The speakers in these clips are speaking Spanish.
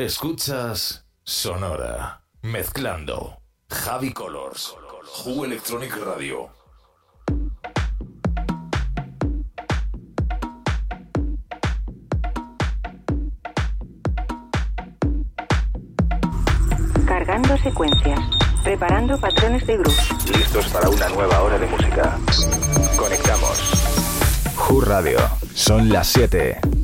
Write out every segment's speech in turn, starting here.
Escuchas Sonora, mezclando Javi Colors, Jugo Electronic Radio. Cargando secuencias. Preparando patrones de grupo. Listos para una nueva hora de música. Conectamos. Ju Radio. Son las 7.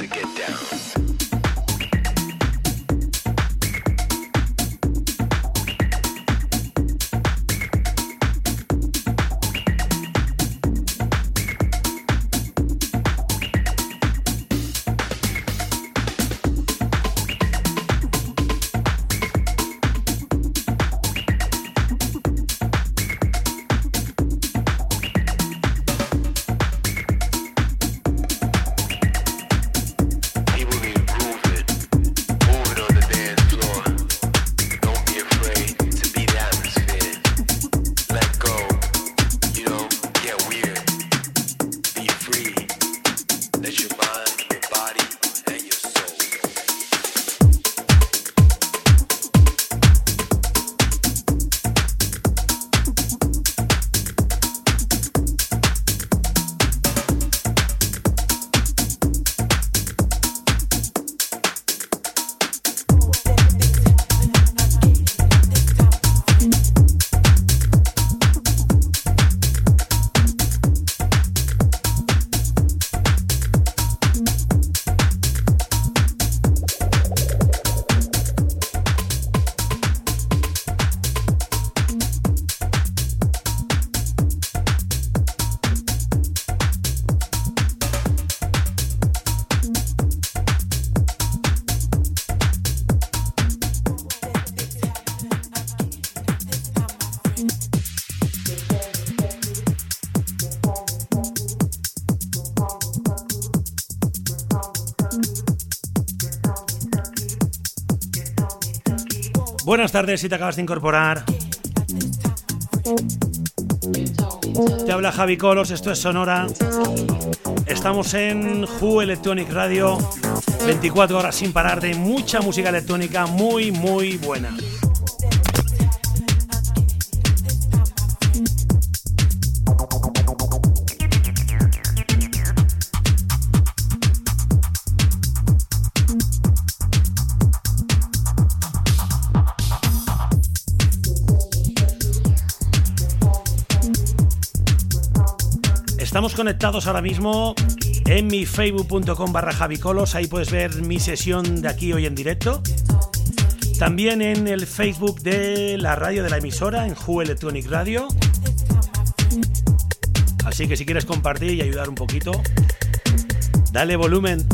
to get down. Buenas tardes si te acabas de incorporar. Te habla Javi Colos, esto es Sonora. Estamos en Who Electronic Radio, 24 horas sin parar de mucha música electrónica muy, muy buena. Conectados ahora mismo en mi facebook.com barra javicolos, ahí puedes ver mi sesión de aquí hoy en directo. También en el Facebook de la radio de la emisora, en Who Electronic Radio. Así que si quieres compartir y ayudar un poquito, dale volumen.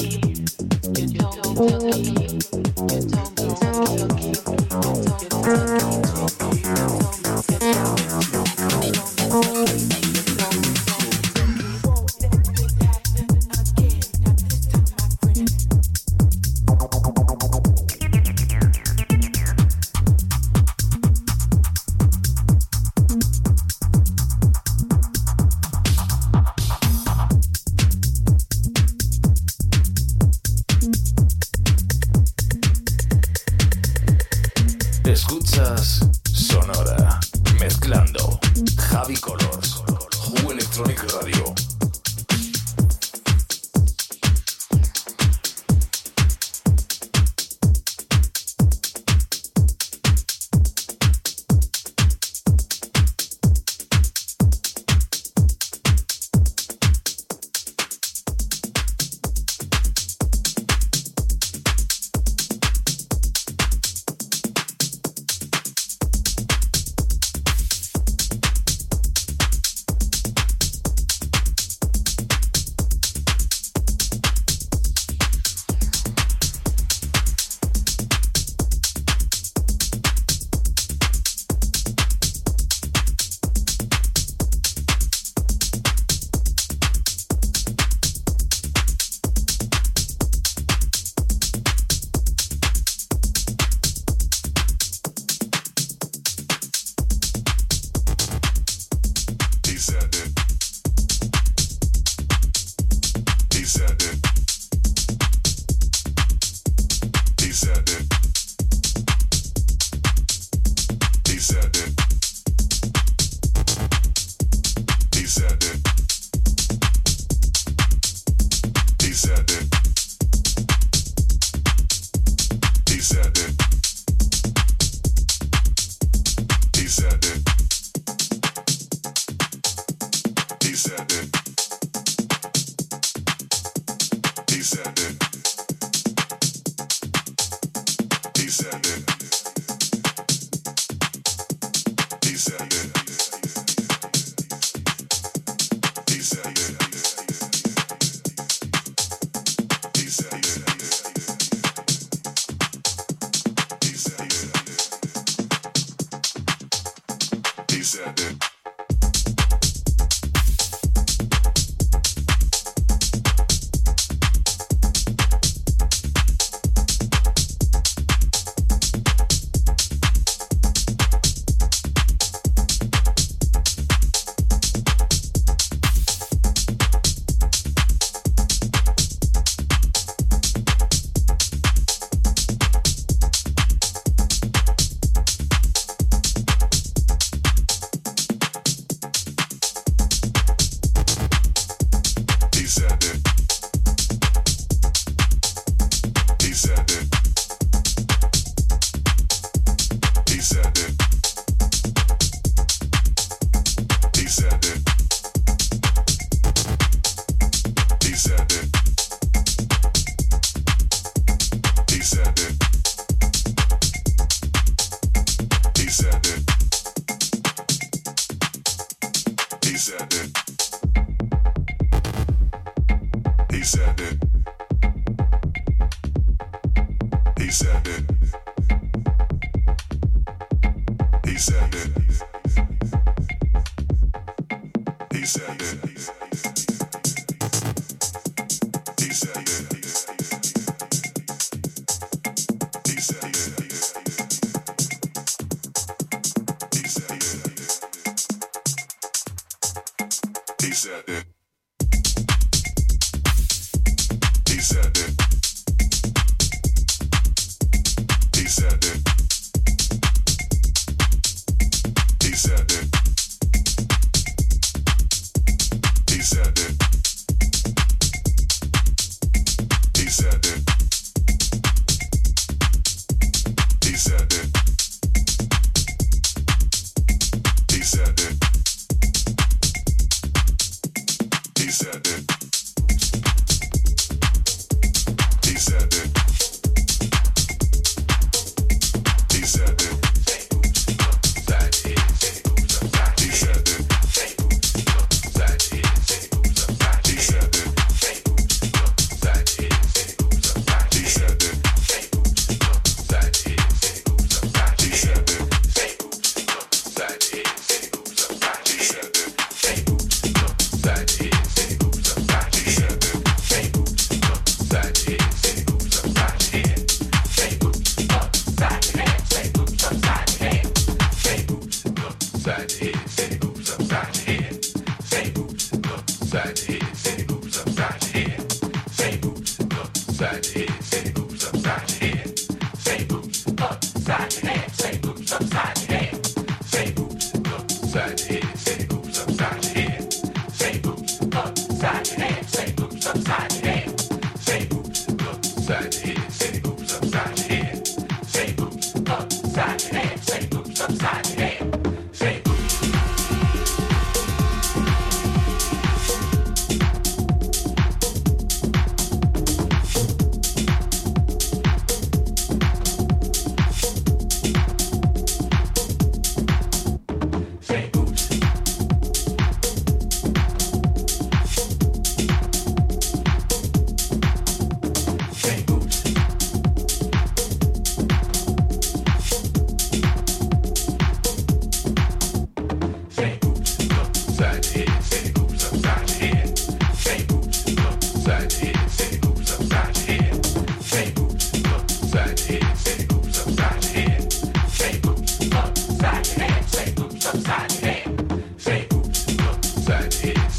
You don't told me. hit.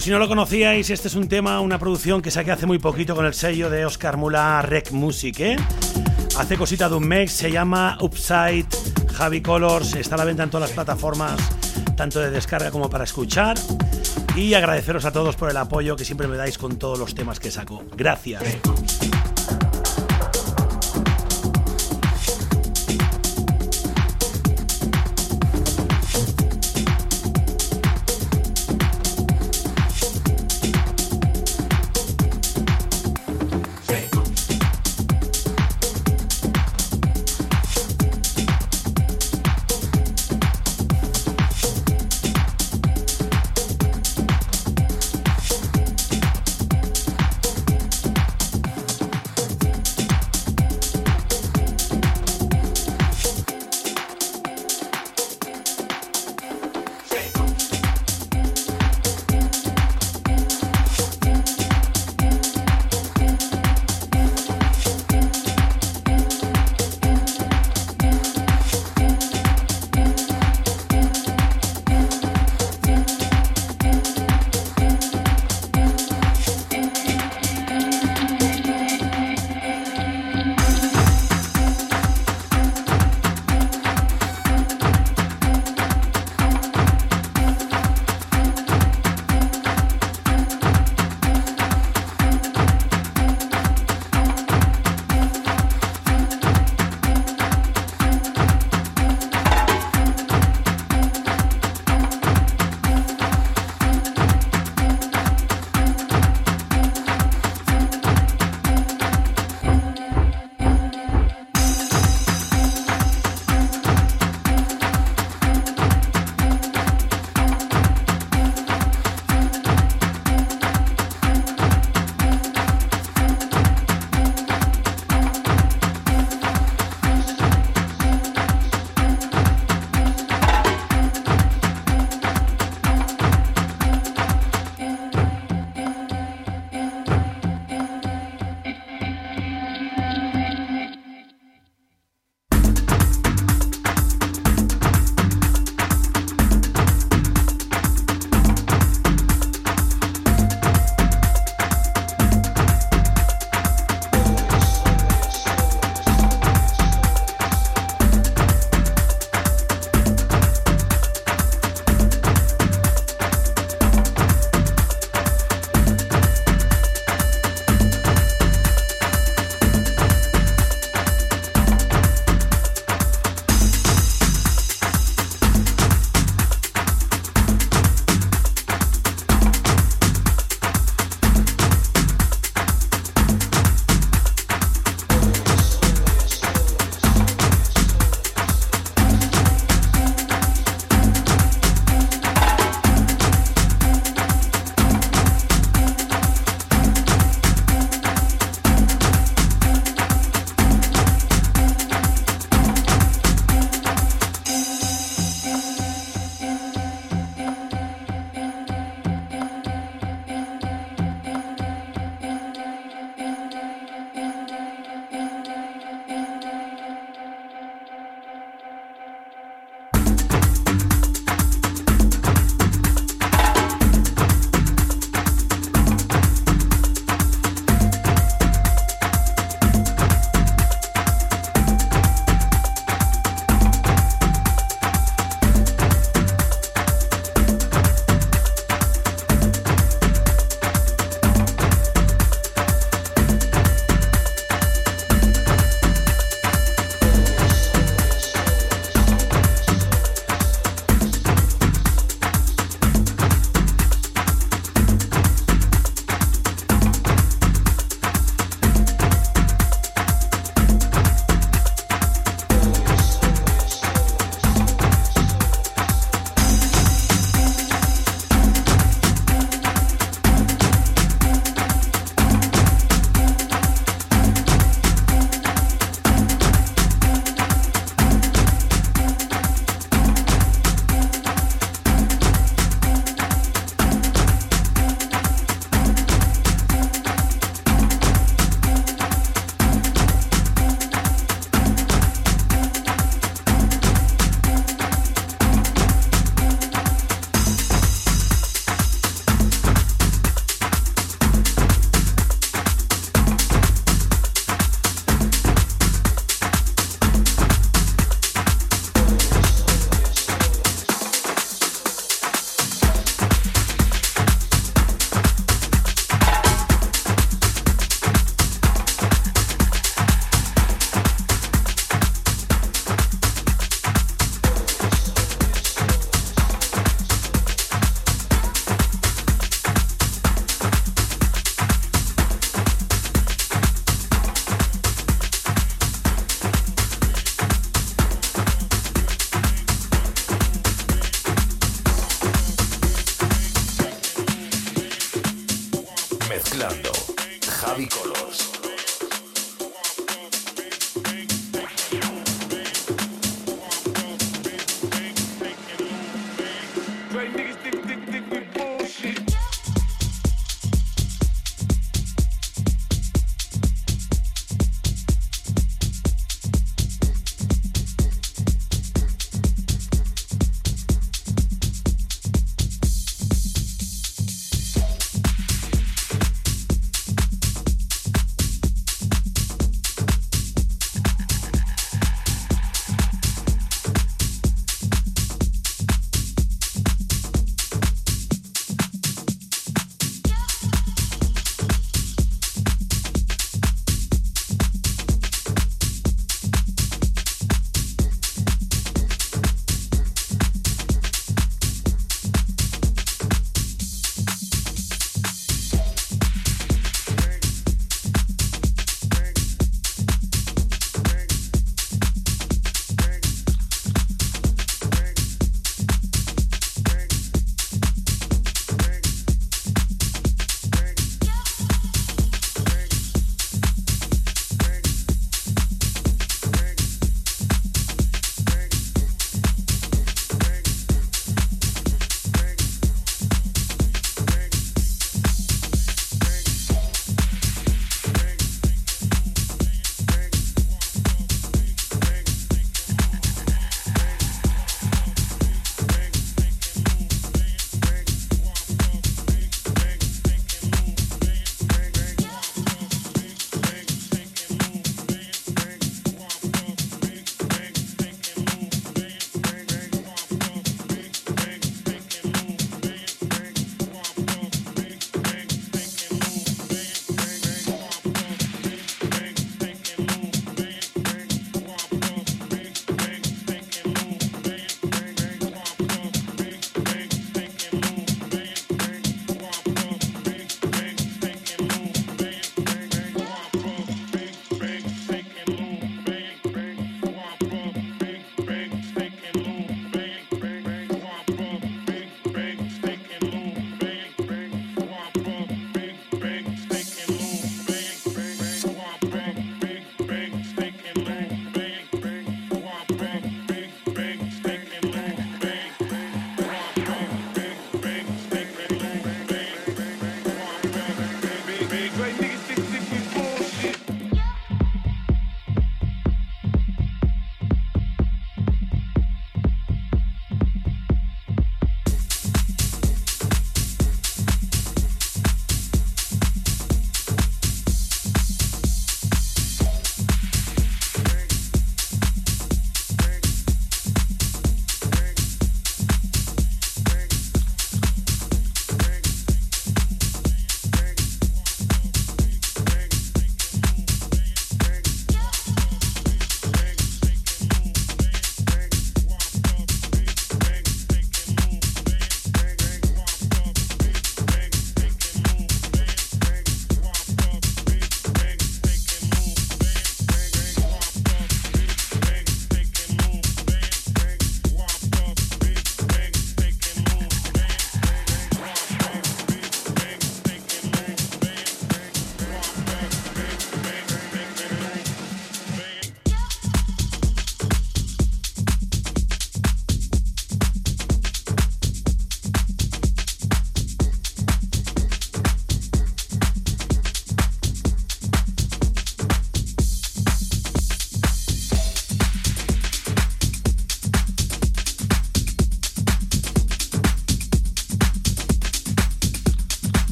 Si no lo conocíais, este es un tema, una producción que saqué hace muy poquito con el sello de Oscar Mula Rec Music. ¿eh? Hace cosita de un mes, se llama Upside Javi Colors, está a la venta en todas las plataformas, tanto de descarga como para escuchar. Y agradeceros a todos por el apoyo que siempre me dais con todos los temas que saco. Gracias.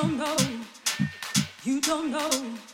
Don't know. You don't know.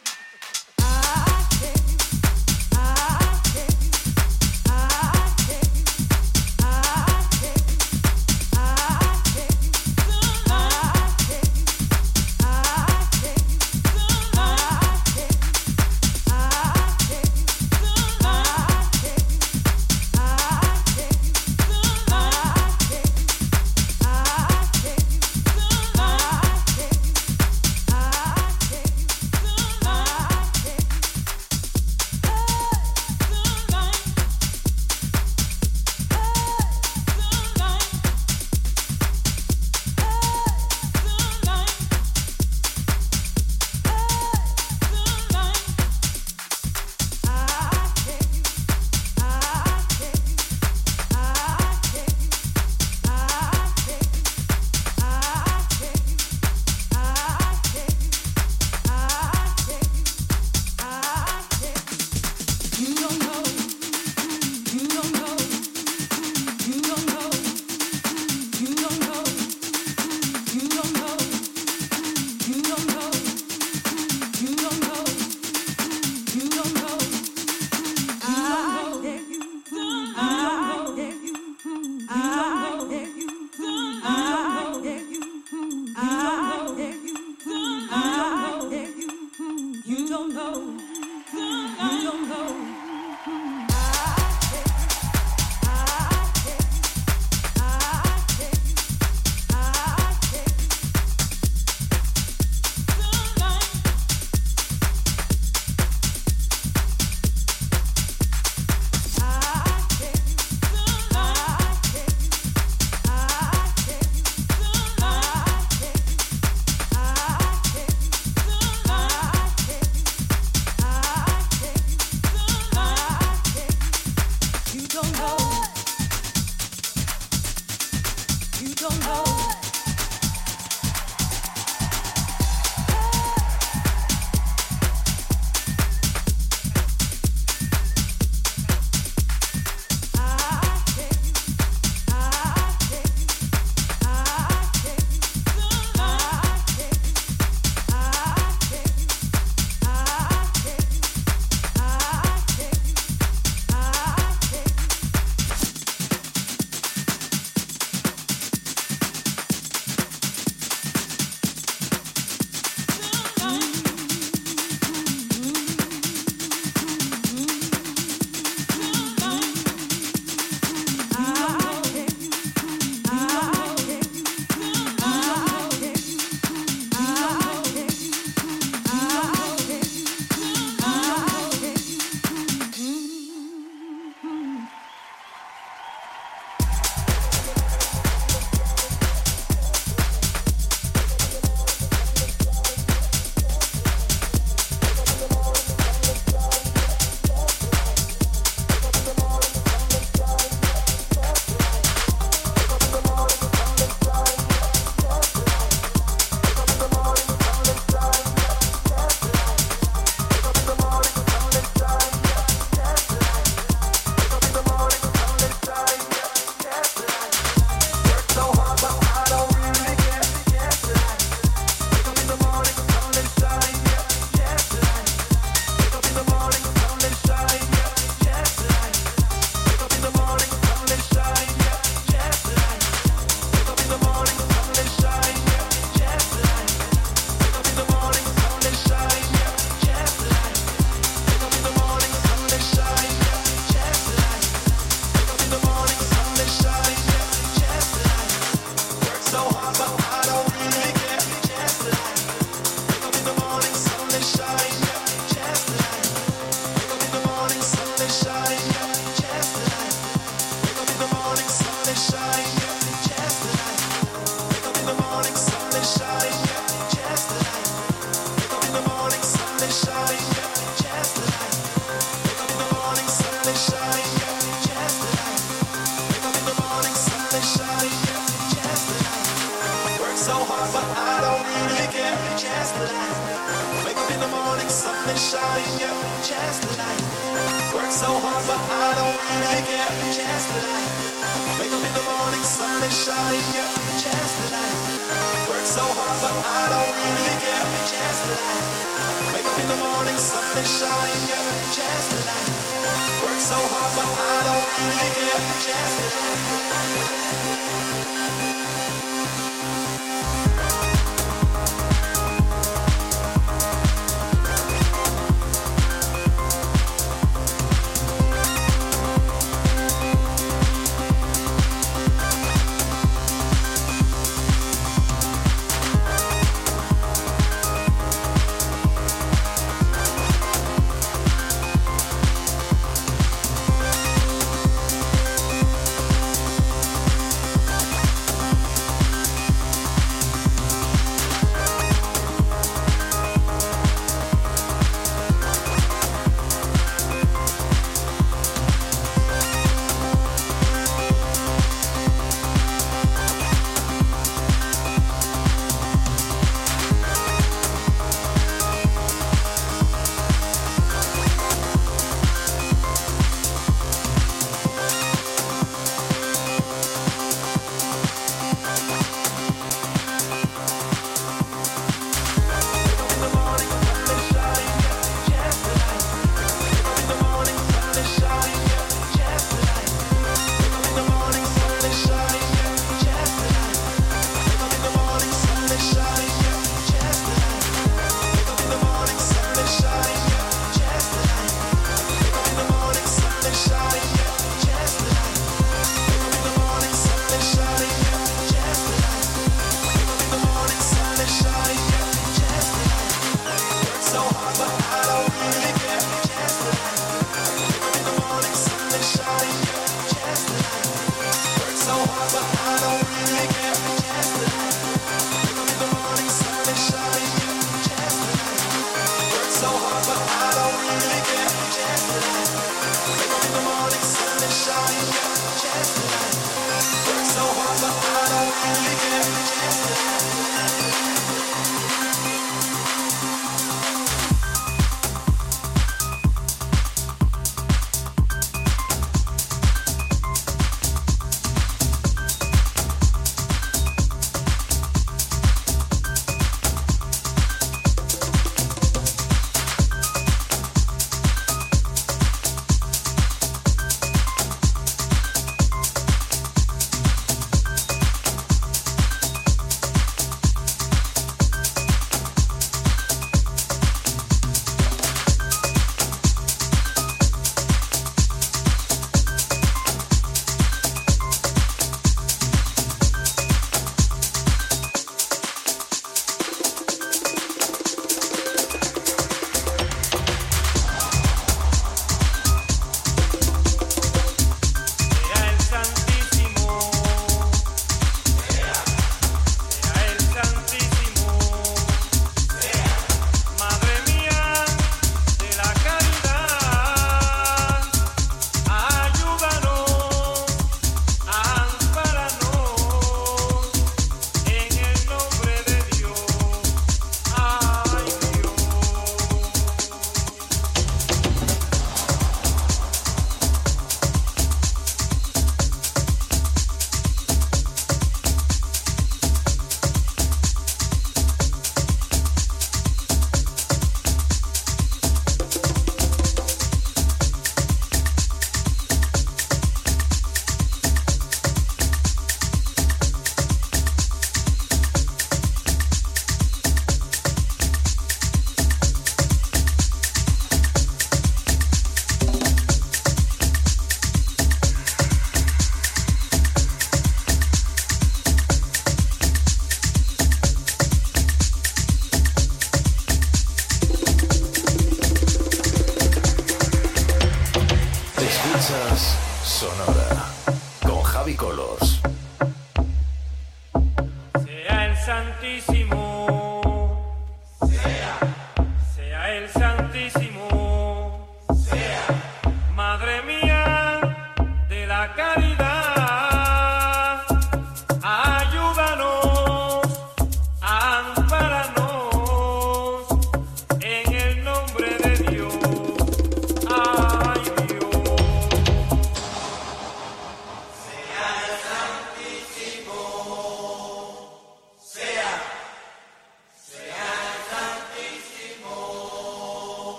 So hard, but I don't really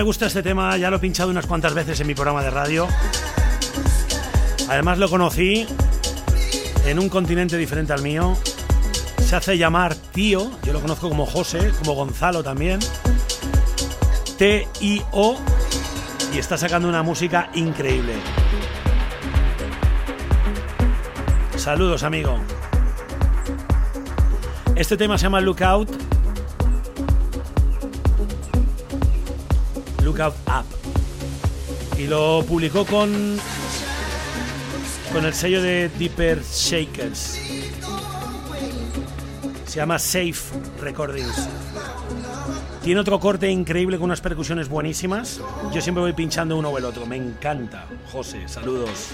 me gusta este tema, ya lo he pinchado unas cuantas veces en mi programa de radio. Además lo conocí en un continente diferente al mío. Se hace llamar tío, yo lo conozco como José, como Gonzalo también. T-I-O y está sacando una música increíble. Saludos, amigo. Este tema se llama Lookout. Lookout Up. Y lo publicó con con el sello de Deeper Shakers. Se llama Safe Recordings. Tiene otro corte increíble con unas percusiones buenísimas. Yo siempre voy pinchando uno o el otro. Me encanta. José, saludos.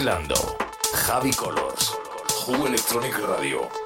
Javi Colors. Who Electronic Radio.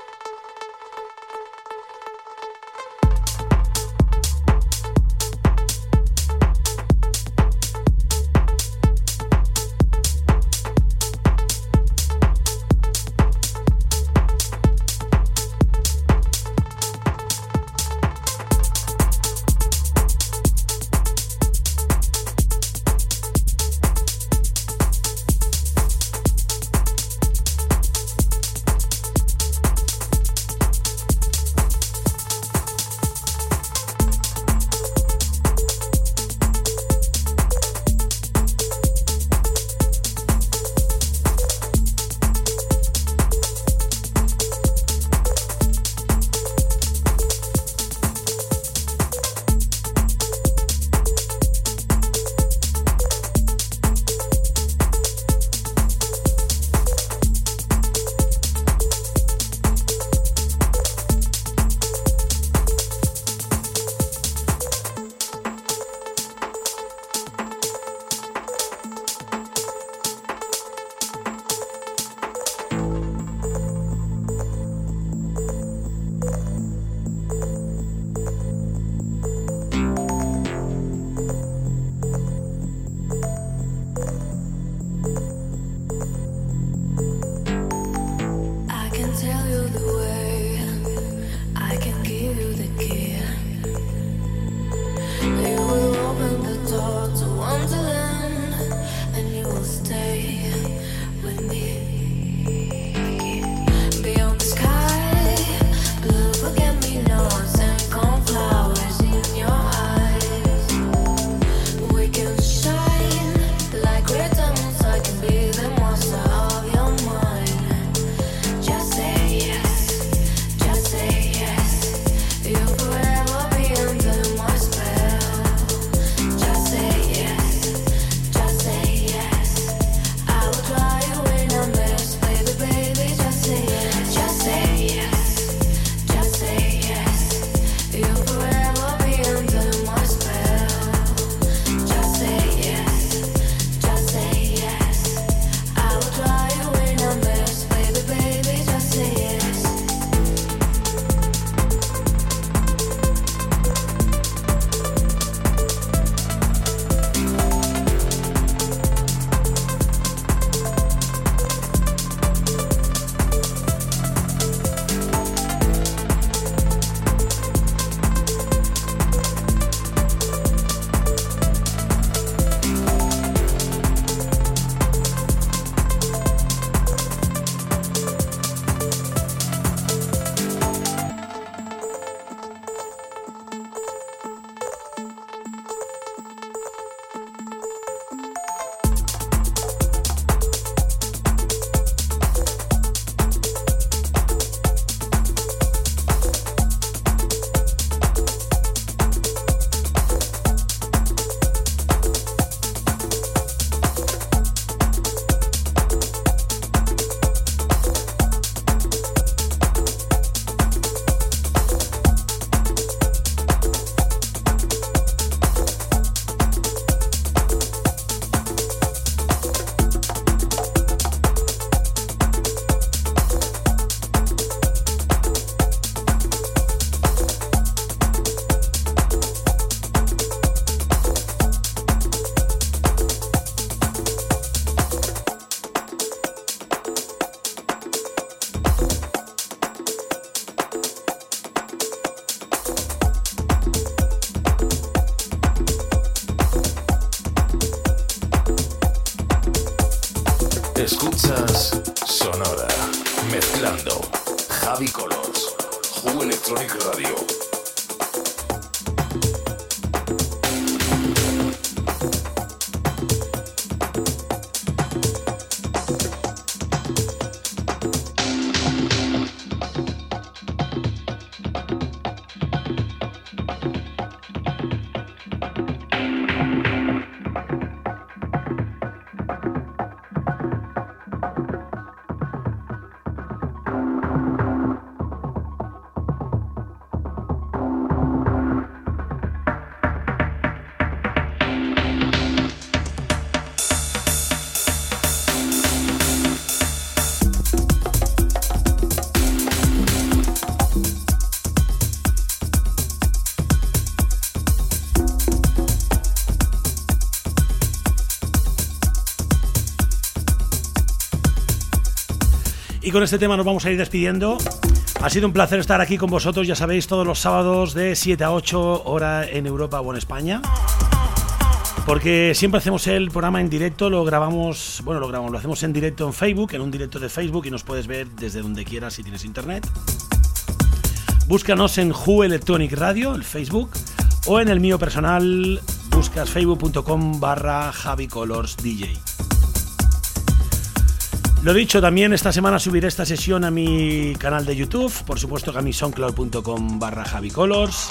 Con este tema nos vamos a ir despidiendo. Ha sido un placer estar aquí con vosotros, ya sabéis, todos los sábados de 7 a 8 hora en Europa o en España. Porque siempre hacemos el programa en directo, lo grabamos, bueno, lo grabamos, lo hacemos en directo en Facebook, en un directo de Facebook y nos puedes ver desde donde quieras si tienes internet. Búscanos en Who Electronic Radio, el Facebook, o en el mío personal, buscas facebook.com barra Javi Colors DJ. Lo dicho, también esta semana subiré esta sesión a mi canal de YouTube, por supuesto que a mi soundcloud.com barra javicolors.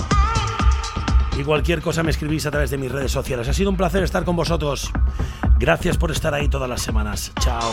Y cualquier cosa me escribís a través de mis redes sociales. Ha sido un placer estar con vosotros. Gracias por estar ahí todas las semanas. Chao.